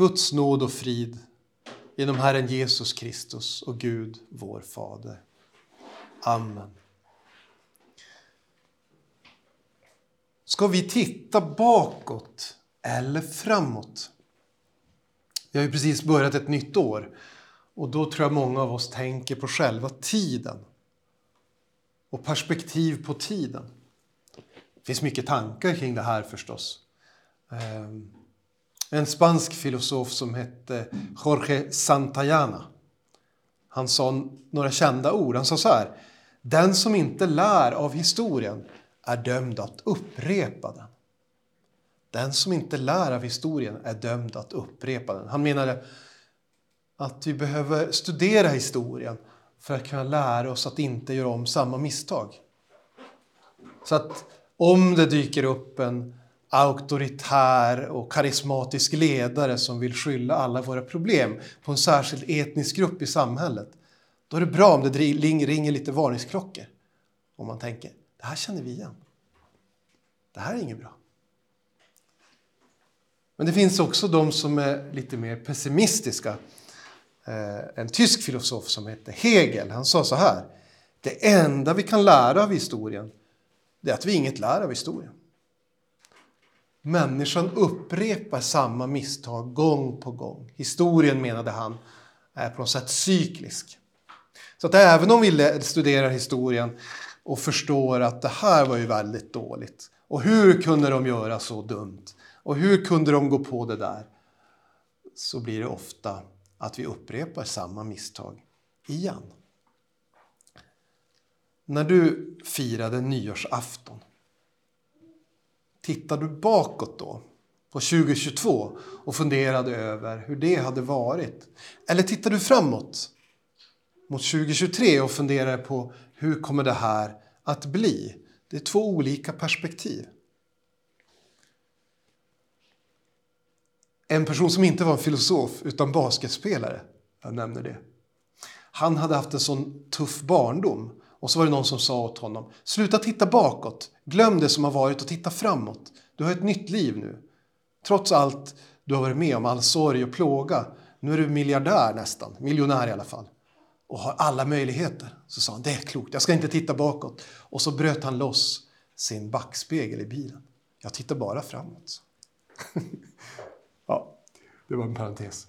Guds nåd och frid genom Herren Jesus Kristus och Gud, vår Fader. Amen. Ska vi titta bakåt eller framåt? Vi har ju precis börjat ett nytt år och då tror jag många av oss tänker på själva tiden och perspektiv på tiden. Det finns mycket tankar kring det här förstås. Ehm, en spansk filosof som hette Jorge Santayana. Han sa några kända ord. Han sa så här. Den som inte lär av historien är dömd att upprepa den. Den som inte lär av historien är dömd att upprepa den. Han menade att vi behöver studera historien för att kunna lära oss att inte göra om samma misstag. Så att om det dyker upp en auktoritär och karismatisk ledare som vill skylla alla våra problem på en särskild etnisk grupp i samhället, då är det bra om det ringer lite varningsklockor. Om man tänker, det här känner vi igen. Det här är inget bra. Men det finns också de som är lite mer pessimistiska. Eh, en tysk filosof som hette Hegel, han sa så här. Det enda vi kan lära av historien, det är att vi inget lär av historien. Människan upprepar samma misstag gång på gång. Historien, menade han, är på något sätt cyklisk. Så att även om vi studerar historien och förstår att det här var ju väldigt dåligt och hur kunde de göra så dumt och hur kunde de gå på det där? Så blir det ofta att vi upprepar samma misstag igen. När du firade nyårsafton Tittar du bakåt då på 2022 och funderade över hur det hade varit? Eller tittar du framåt mot 2023 och funderar på hur kommer det här att bli? Det är två olika perspektiv. En person som inte var en filosof utan basketspelare, jag nämner det. Han hade haft en sån tuff barndom och så var det någon som sa åt honom, sluta titta bakåt, glöm det som har varit och titta framåt. Du har ett nytt liv nu. Trots allt du har varit med om, all sorg och plåga. Nu är du miljardär nästan, miljonär i alla fall. Och har alla möjligheter. Så sa han, det är klokt, jag ska inte titta bakåt. Och så bröt han loss sin backspegel i bilen. Jag tittar bara framåt. ja, det var en parentes.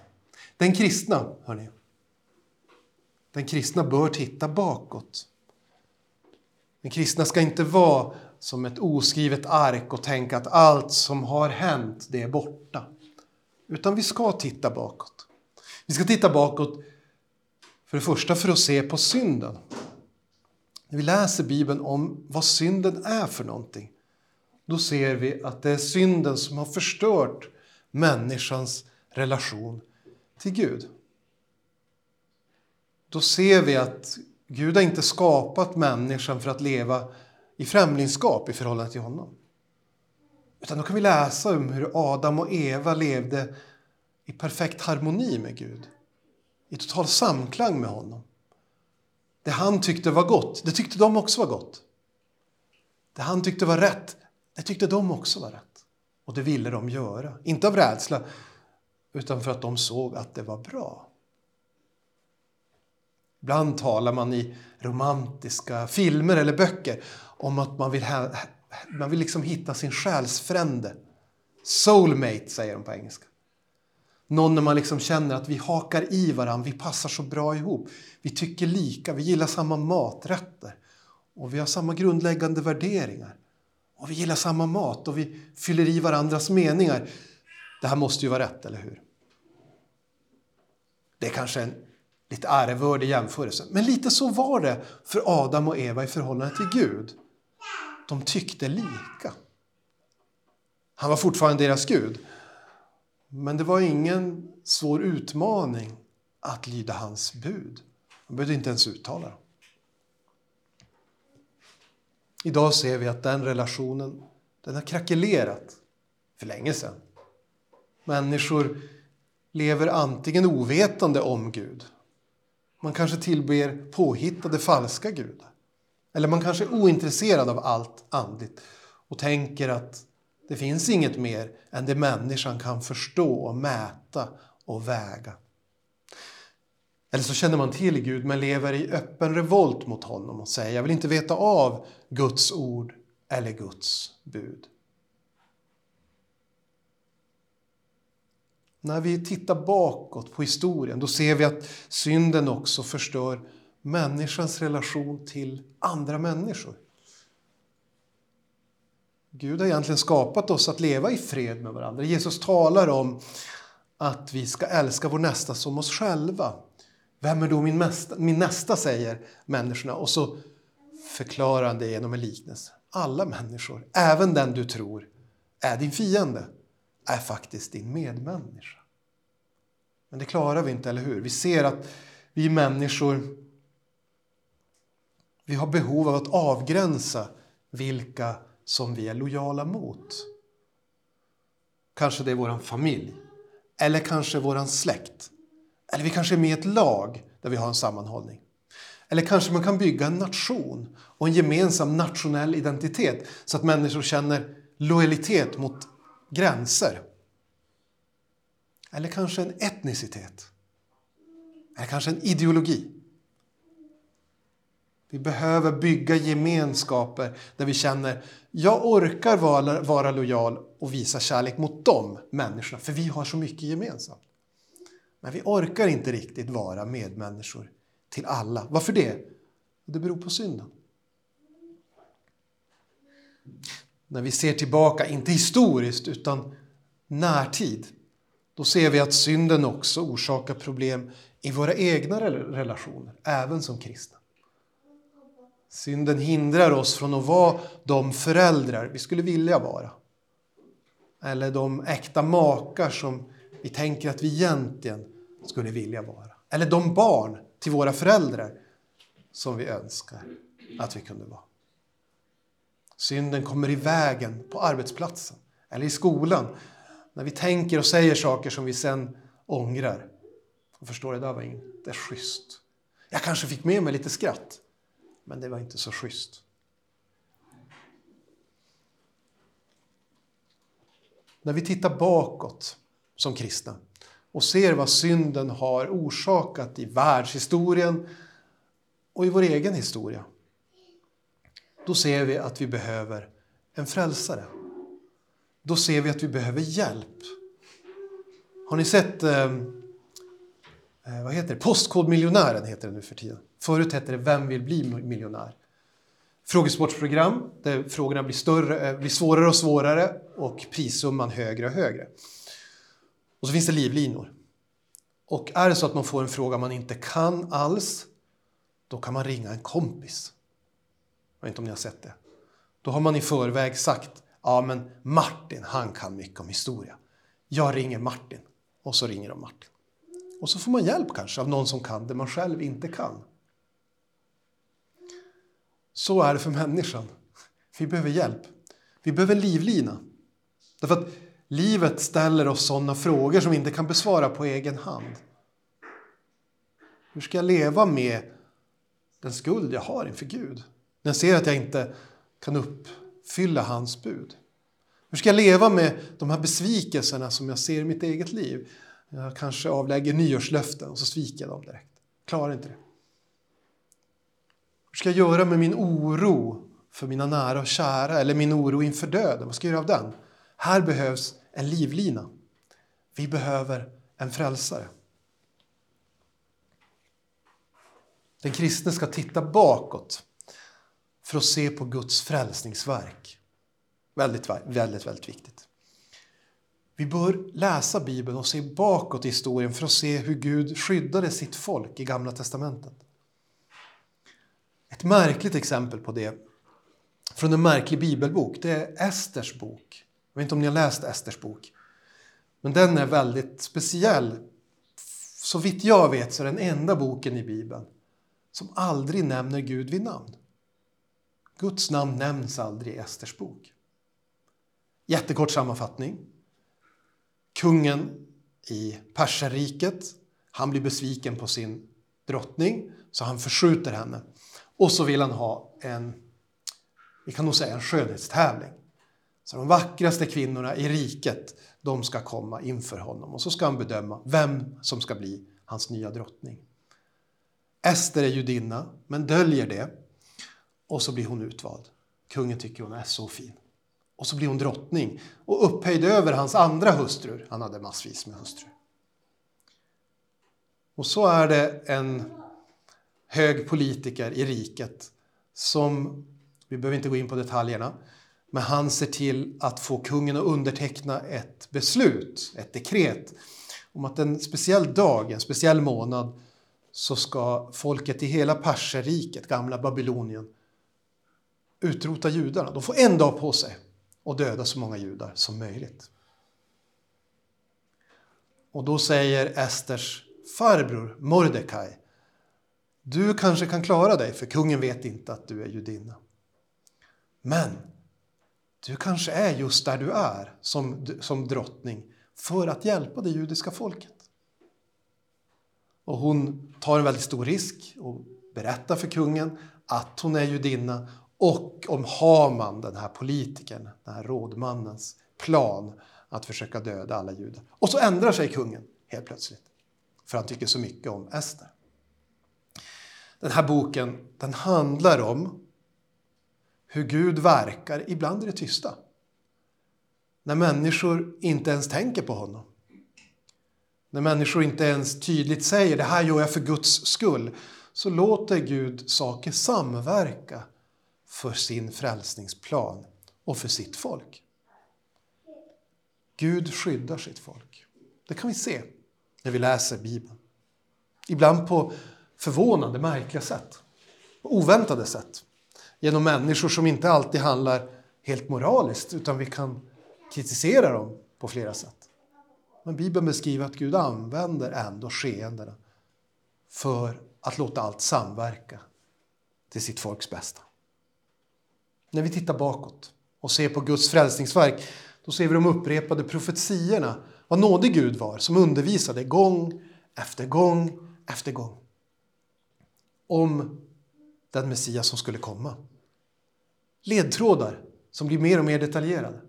Den kristna, hörni. Den kristna bör titta bakåt. Den kristna ska inte vara som ett oskrivet ark och tänka att allt som har hänt, det är borta. Utan vi ska titta bakåt. Vi ska titta bakåt för det första för att se på synden. När vi läser Bibeln om vad synden är för någonting, då ser vi att det är synden som har förstört människans relation till Gud. Då ser vi att Gud har inte skapat människan för att leva i främlingskap i förhållande till honom. Utan då kan vi läsa om hur Adam och Eva levde i perfekt harmoni med Gud. I total samklang med honom. Det han tyckte var gott, det tyckte de också var gott. Det han tyckte var rätt, det tyckte de också var rätt. Och det ville de göra. Inte av rädsla, utan för att de såg att det var bra. Ibland talar man i romantiska filmer eller böcker om att man vill, man vill liksom hitta sin själsfrände. Soulmate säger de på engelska. Någon när man liksom känner att vi hakar i varandra, vi passar så bra ihop. Vi tycker lika, vi gillar samma maträtter. Och vi har samma grundläggande värderingar. Och vi gillar samma mat och vi fyller i varandras meningar. Det här måste ju vara rätt, eller hur? Det är kanske en lite ärevördig jämförelse. Men lite så var det för Adam och Eva i förhållande till Gud. De tyckte lika. Han var fortfarande deras Gud. Men det var ingen svår utmaning att lyda hans bud. De behövde inte ens uttala dem. Idag ser vi att den relationen den har krackelerat för länge sedan. Människor lever antingen ovetande om Gud man kanske tillber påhittade falska gudar. Eller man kanske är ointresserad av allt andligt och tänker att Det finns inget mer än det människan kan förstå och mäta och väga. Eller så känner man till Gud men lever i öppen revolt mot honom och säger jag vill inte veta av Guds ord eller Guds bud. När vi tittar bakåt på historien då ser vi att synden också förstör människans relation till andra människor. Gud har egentligen skapat oss att leva i fred med varandra. Jesus talar om att vi ska älska vår nästa som oss själva. Vem är då min, nästa, min nästa, säger människorna. Och så förklarar han det genom en liknelse. Alla människor, även den du tror är din fiende, är faktiskt din medmänniska. Men det klarar vi inte, eller hur? Vi ser att vi människor vi har behov av att avgränsa vilka som vi är lojala mot. Kanske det är vår familj, eller kanske vår släkt. Eller vi kanske är med i ett lag där vi har en sammanhållning. Eller kanske man kan bygga en nation och en gemensam nationell identitet så att människor känner lojalitet mot gränser. Eller kanske en etnicitet. Eller kanske en ideologi. Vi behöver bygga gemenskaper där vi känner jag orkar vara, vara lojal och visa kärlek mot de människorna, för vi har så mycket gemensamt. Men vi orkar inte riktigt vara medmänniskor till alla. Varför det? Det beror på synden. När vi ser tillbaka, inte historiskt utan närtid, då ser vi att synden också orsakar problem i våra egna relationer, även som kristna. Synden hindrar oss från att vara de föräldrar vi skulle vilja vara. Eller de äkta makar som vi tänker att vi egentligen skulle vilja vara. Eller de barn till våra föräldrar som vi önskar att vi kunde vara. Synden kommer i vägen på arbetsplatsen eller i skolan när vi tänker och säger saker som vi sen ångrar. Och förstår, det där var inte schysst. Jag kanske fick med mig lite skratt, men det var inte så schysst. När vi tittar bakåt som kristna och ser vad synden har orsakat i världshistorien och i vår egen historia. Då ser vi att vi behöver en frälsare. Då ser vi att vi behöver hjälp. Har ni sett ehm, eh, vad heter det? Postkodmiljonären heter det nu för tiden. Förut hette det Vem vill bli miljonär? Frågesportsprogram där frågorna blir, större, eh, blir svårare och svårare och prissumman högre och högre. Och så finns det livlinor. Och är det så att man får en fråga man inte kan alls, då kan man ringa en kompis. Jag vet inte om ni har sett det. Då har man i förväg sagt, ja men Martin, han kan mycket om historia. Jag ringer Martin. Och så ringer de Martin. Och så får man hjälp kanske av någon som kan det man själv inte kan. Så är det för människan. Vi behöver hjälp. Vi behöver en livlina. Därför att livet ställer oss sådana frågor som vi inte kan besvara på egen hand. Hur ska jag leva med den skuld jag har inför Gud? När jag ser att jag inte kan uppfylla hans bud. Hur ska jag leva med de här besvikelserna som jag ser i mitt eget liv? Jag kanske avlägger nyårslöften och så sviker jag dem direkt. Klarar inte det. Hur ska jag göra med min oro för mina nära och kära eller min oro inför döden? Vad ska jag göra av den? Här behövs en livlina. Vi behöver en frälsare. Den kristne ska titta bakåt för att se på Guds frälsningsverk. Väldigt, väldigt, väldigt viktigt. Vi bör läsa Bibeln och se bakåt i historien för att se hur Gud skyddade sitt folk i Gamla testamentet. Ett märkligt exempel på det från en märklig bibelbok, det är Esters bok. Jag vet inte om ni har läst Esters bok. Men den är väldigt speciell. Så vitt jag vet så är den enda boken i Bibeln som aldrig nämner Gud vid namn. Guds namn nämns aldrig i Esters bok. Jättekort sammanfattning. Kungen i Perserriket, han blir besviken på sin drottning så han förskjuter henne. Och så vill han ha en, vi kan nog säga en skönhetstävling. Så de vackraste kvinnorna i riket, de ska komma inför honom och så ska han bedöma vem som ska bli hans nya drottning. Ester är judinna, men döljer det. Och så blir hon utvald. Kungen tycker hon är så fin. Och så blir hon drottning och upphöjd över hans andra hustrur. Han hade massvis med hustrur. Och så är det en hög politiker i riket som, vi behöver inte gå in på detaljerna, men han ser till att få kungen att underteckna ett beslut, ett dekret, om att en speciell dag, en speciell månad, så ska folket i hela Perserriket, gamla Babylonien, utrota judarna. De får en dag på sig och döda så många judar som möjligt. Och då säger Esters farbror Mordecai du kanske kan klara dig, för kungen vet inte att du är judinna. Men du kanske är just där du är som, som drottning för att hjälpa det judiska folket. Och hon tar en väldigt stor risk och berättar för kungen att hon är judinna och om Haman, den här politikern, den här rådmannens plan att försöka döda alla judar. Och så ändrar sig kungen helt plötsligt, för han tycker så mycket om Ester. Den här boken den handlar om hur Gud verkar, ibland i det tysta. När människor inte ens tänker på honom. När människor inte ens tydligt säger det här gör jag för Guds skull. Så låter Gud saker samverka för sin frälsningsplan och för sitt folk. Gud skyddar sitt folk. Det kan vi se när vi läser Bibeln. Ibland på förvånande, märkliga sätt. Oväntade sätt. Genom människor som inte alltid handlar helt moraliskt utan vi kan kritisera dem på flera sätt. Men Bibeln beskriver att Gud använder ändå skeendena för att låta allt samverka till sitt folks bästa. När vi tittar bakåt och ser på Guds frälsningsverk då ser vi de upprepade profetiorna vad nådig Gud var som undervisade gång efter gång efter gång om den Messias som skulle komma. Ledtrådar som blir mer och mer detaljerade.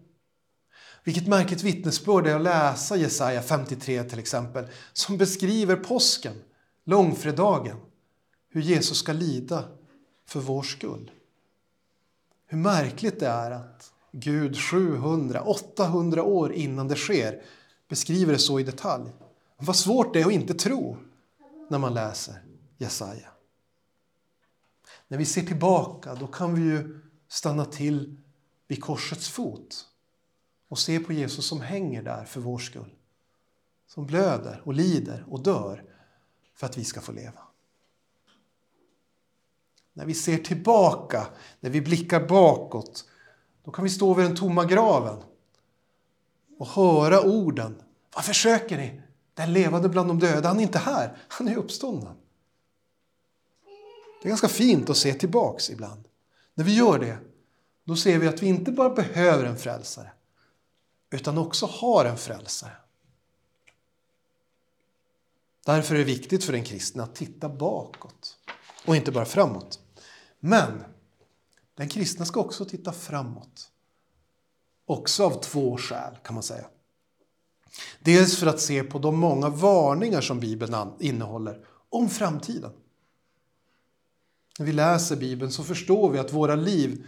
Vilket märkligt vittnesbörd det är att läsa Jesaja 53 till exempel, som beskriver påsken, långfredagen, hur Jesus ska lida för vår skull. Hur märkligt det är att Gud 700, 800 år innan det sker beskriver det så i detalj. Vad svårt det är att inte tro när man läser Jesaja. När vi ser tillbaka då kan vi ju stanna till vid korsets fot och se på Jesus som hänger där för vår skull. Som blöder och lider och dör för att vi ska få leva. När vi ser tillbaka, när vi blickar bakåt, då kan vi stå vid den tomma graven och höra orden. Vad försöker ni? Den levande bland de döda, han är inte här, han är uppstånden. Det är ganska fint att se tillbaks ibland. När vi gör det, då ser vi att vi inte bara behöver en frälsare, utan också har en frälsare. Därför är det viktigt för en kristen att titta bakåt och inte bara framåt. Men den kristna ska också titta framåt. Också av två skäl kan man säga. Dels för att se på de många varningar som Bibeln innehåller om framtiden. När vi läser Bibeln så förstår vi att våra liv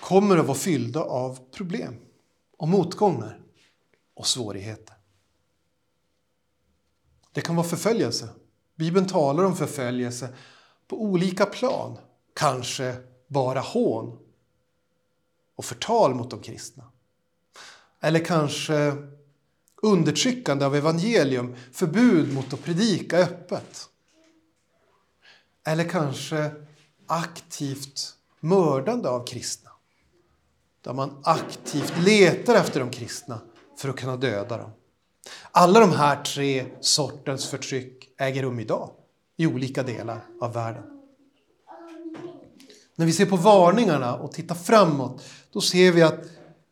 kommer att vara fyllda av problem och motgångar och svårigheter. Det kan vara förföljelse. Bibeln talar om förföljelse på olika plan. Kanske bara hån och förtal mot de kristna. Eller kanske undertryckande av evangelium, förbud mot att predika öppet. Eller kanske aktivt mördande av kristna. Där man aktivt letar efter de kristna för att kunna döda dem. Alla de här tre sortens förtryck äger rum idag i olika delar av världen. När vi ser på varningarna och tittar framåt, då ser vi att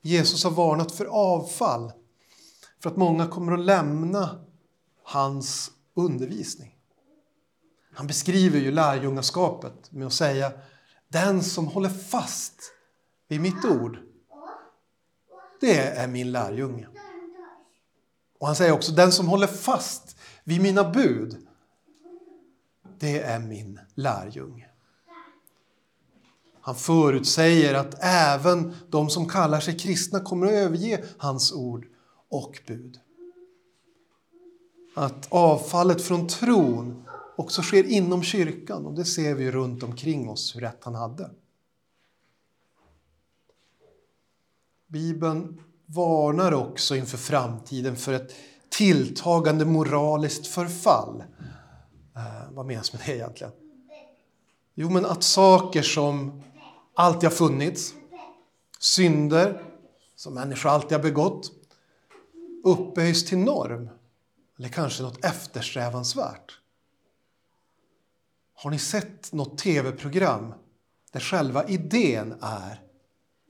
Jesus har varnat för avfall. För att många kommer att lämna hans undervisning. Han beskriver ju lärjungaskapet med att säga den som håller fast vid mitt ord det är min lärjunge. Och han säger också, den som håller fast vid mina bud, det är min lärjunge. Han förutsäger att även de som kallar sig kristna kommer att överge hans ord och bud. Att avfallet från tron också sker inom kyrkan och det ser vi runt omkring oss hur rätt han hade. Bibeln varnar också inför framtiden för ett tilltagande moraliskt förfall. Eh, vad menas med det egentligen? Jo, men att saker som alltid har funnits, synder som människor alltid har begått, upphöjs till norm eller kanske något eftersträvansvärt. Har ni sett något tv-program där själva idén är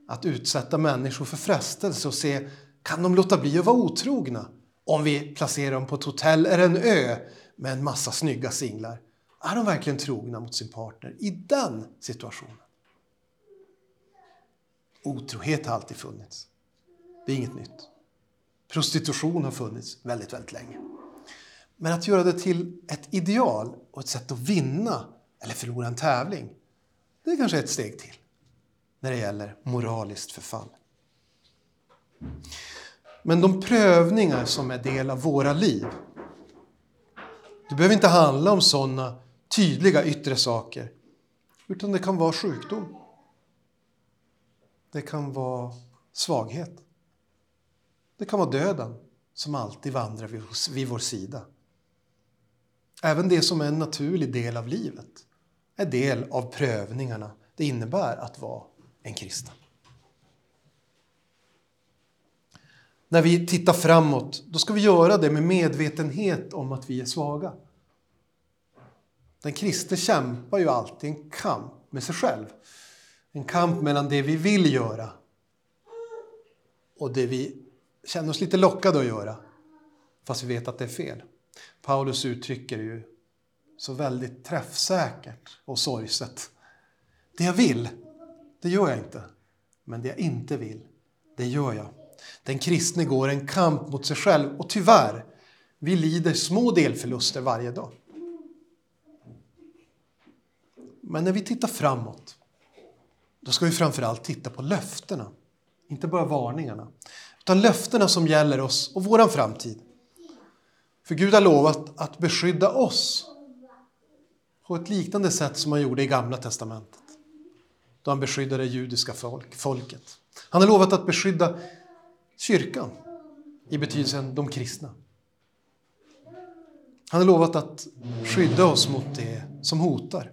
att utsätta människor för frestelse och se kan de låta bli att vara otrogna om vi placerar dem på ett hotell eller en ö med en massa snygga singlar? Är de verkligen trogna mot sin partner i den situationen? Otrohet har alltid funnits. Det är inget nytt. Prostitution har funnits väldigt, väldigt länge. Men att göra det till ett ideal och ett sätt att vinna eller förlora en tävling, det är kanske ett steg till när det gäller moraliskt förfall. Men de prövningar som är del av våra liv, det behöver inte handla om sådana tydliga yttre saker, utan det kan vara sjukdom. Det kan vara svaghet. Det kan vara döden som alltid vandrar vid vår sida. Även det som är en naturlig del av livet är del av prövningarna det innebär att vara en kristen. När vi tittar framåt, då ska vi göra det med medvetenhet om att vi är svaga. Den kristne kämpar ju alltid en kamp med sig själv. En kamp mellan det vi vill göra och det vi känner oss lite lockade att göra, fast vi vet att det är fel. Paulus uttrycker ju så väldigt träffsäkert och sorgset. Det jag vill, det gör jag inte. Men det jag inte vill, det gör jag. Den kristne går en kamp mot sig själv och tyvärr, vi lider små delförluster varje dag. Men när vi tittar framåt, då ska vi framförallt titta på löftena. Inte bara varningarna, utan löftena som gäller oss och vår framtid. För Gud har lovat att beskydda oss på ett liknande sätt som han gjorde i Gamla testamentet. Då han beskyddade det judiska folk, folket. Han har lovat att beskydda kyrkan i betydelsen de kristna. Han har lovat att skydda oss mot det som hotar.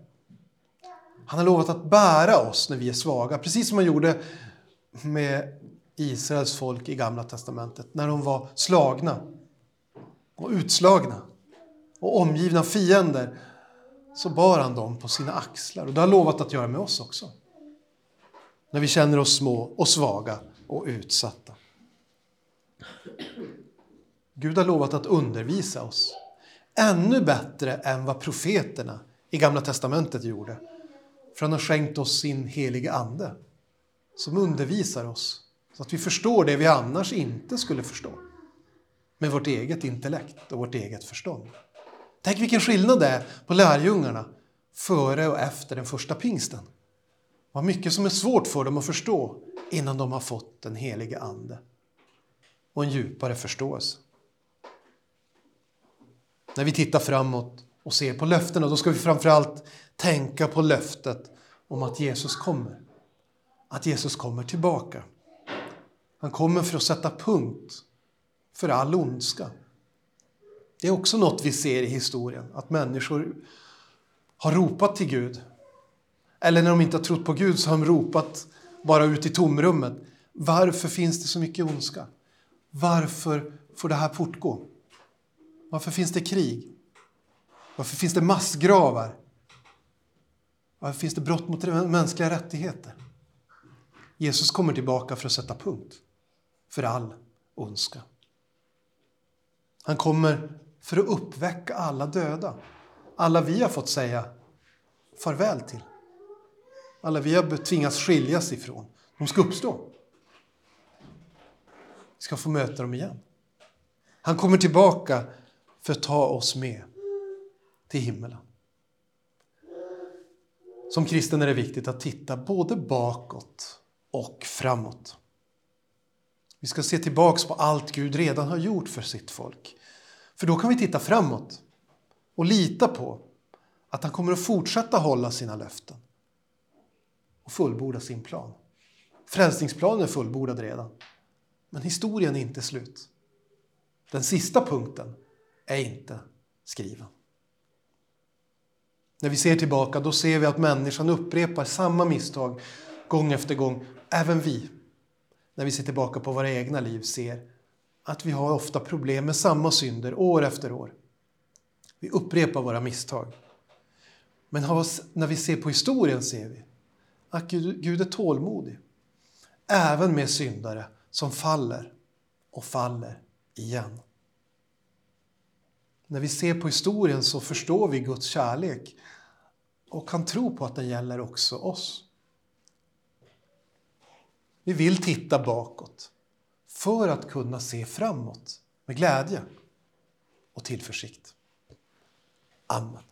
Han har lovat att bära oss när vi är svaga, precis som han gjorde med Israels folk i Gamla testamentet när de var slagna och utslagna och omgivna av fiender så bar han dem på sina axlar. Och det har lovat att göra med oss också. När vi känner oss små och svaga och utsatta. Gud har lovat att undervisa oss ännu bättre än vad profeterna i Gamla testamentet gjorde. För han har skänkt oss sin helige Ande som undervisar oss så att vi förstår det vi annars inte skulle förstå med vårt eget intellekt och vårt eget förstånd. Tänk vilken skillnad det är på lärjungarna före och efter den första pingsten. Vad mycket som är svårt för dem att förstå innan de har fått den helige Ande och en djupare förståelse. När vi tittar framåt och ser på löftena, då ska vi framförallt tänka på löftet om att Jesus kommer. Att Jesus kommer tillbaka. Han kommer för att sätta punkt för all ondska. Det är också något vi ser i historien, att människor har ropat till Gud. Eller när de inte har trott på Gud så har de ropat bara ut i tomrummet. Varför finns det så mycket ondska? Varför får det här fortgå? Varför finns det krig? Varför finns det massgravar? Varför finns det brott mot mänskliga rättigheter? Jesus kommer tillbaka för att sätta punkt för all ondska. Han kommer för att uppväcka alla döda. Alla vi har fått säga farväl till. Alla vi har tvingats skiljas ifrån. De ska uppstå ska få möta dem igen. Han kommer tillbaka för att ta oss med till himmelen. Som kristen är det viktigt att titta både bakåt och framåt. Vi ska se tillbaks på allt Gud redan har gjort för sitt folk. För då kan vi titta framåt och lita på att han kommer att fortsätta hålla sina löften och fullborda sin plan. Frälsningsplanen är fullbordad redan, men historien är inte slut. Den sista punkten är inte skriven. När vi ser tillbaka då ser vi att människan upprepar samma misstag gång efter gång. Även vi, när vi ser tillbaka på våra egna liv, ser att vi har ofta problem med samma synder år efter år. Vi upprepar våra misstag. Men när vi ser på historien ser vi att Gud är tålmodig. Även med syndare som faller och faller igen. När vi ser på historien så förstår vi Guds kärlek och kan tro på att den gäller också oss. Vi vill titta bakåt för att kunna se framåt med glädje och tillförsikt. Amen.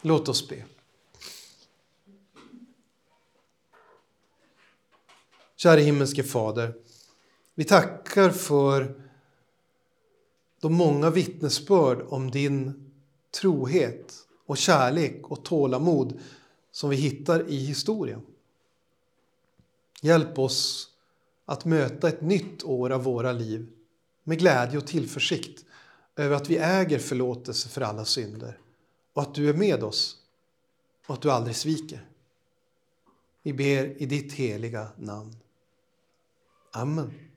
Låt oss be. Kära himmelske Fader, vi tackar för de många vittnesbörd om din trohet och kärlek och tålamod som vi hittar i historien. Hjälp oss att möta ett nytt år av våra liv med glädje och tillförsikt över att vi äger förlåtelse för alla synder och att du är med oss och att du aldrig sviker. Vi ber i ditt heliga namn. Amen.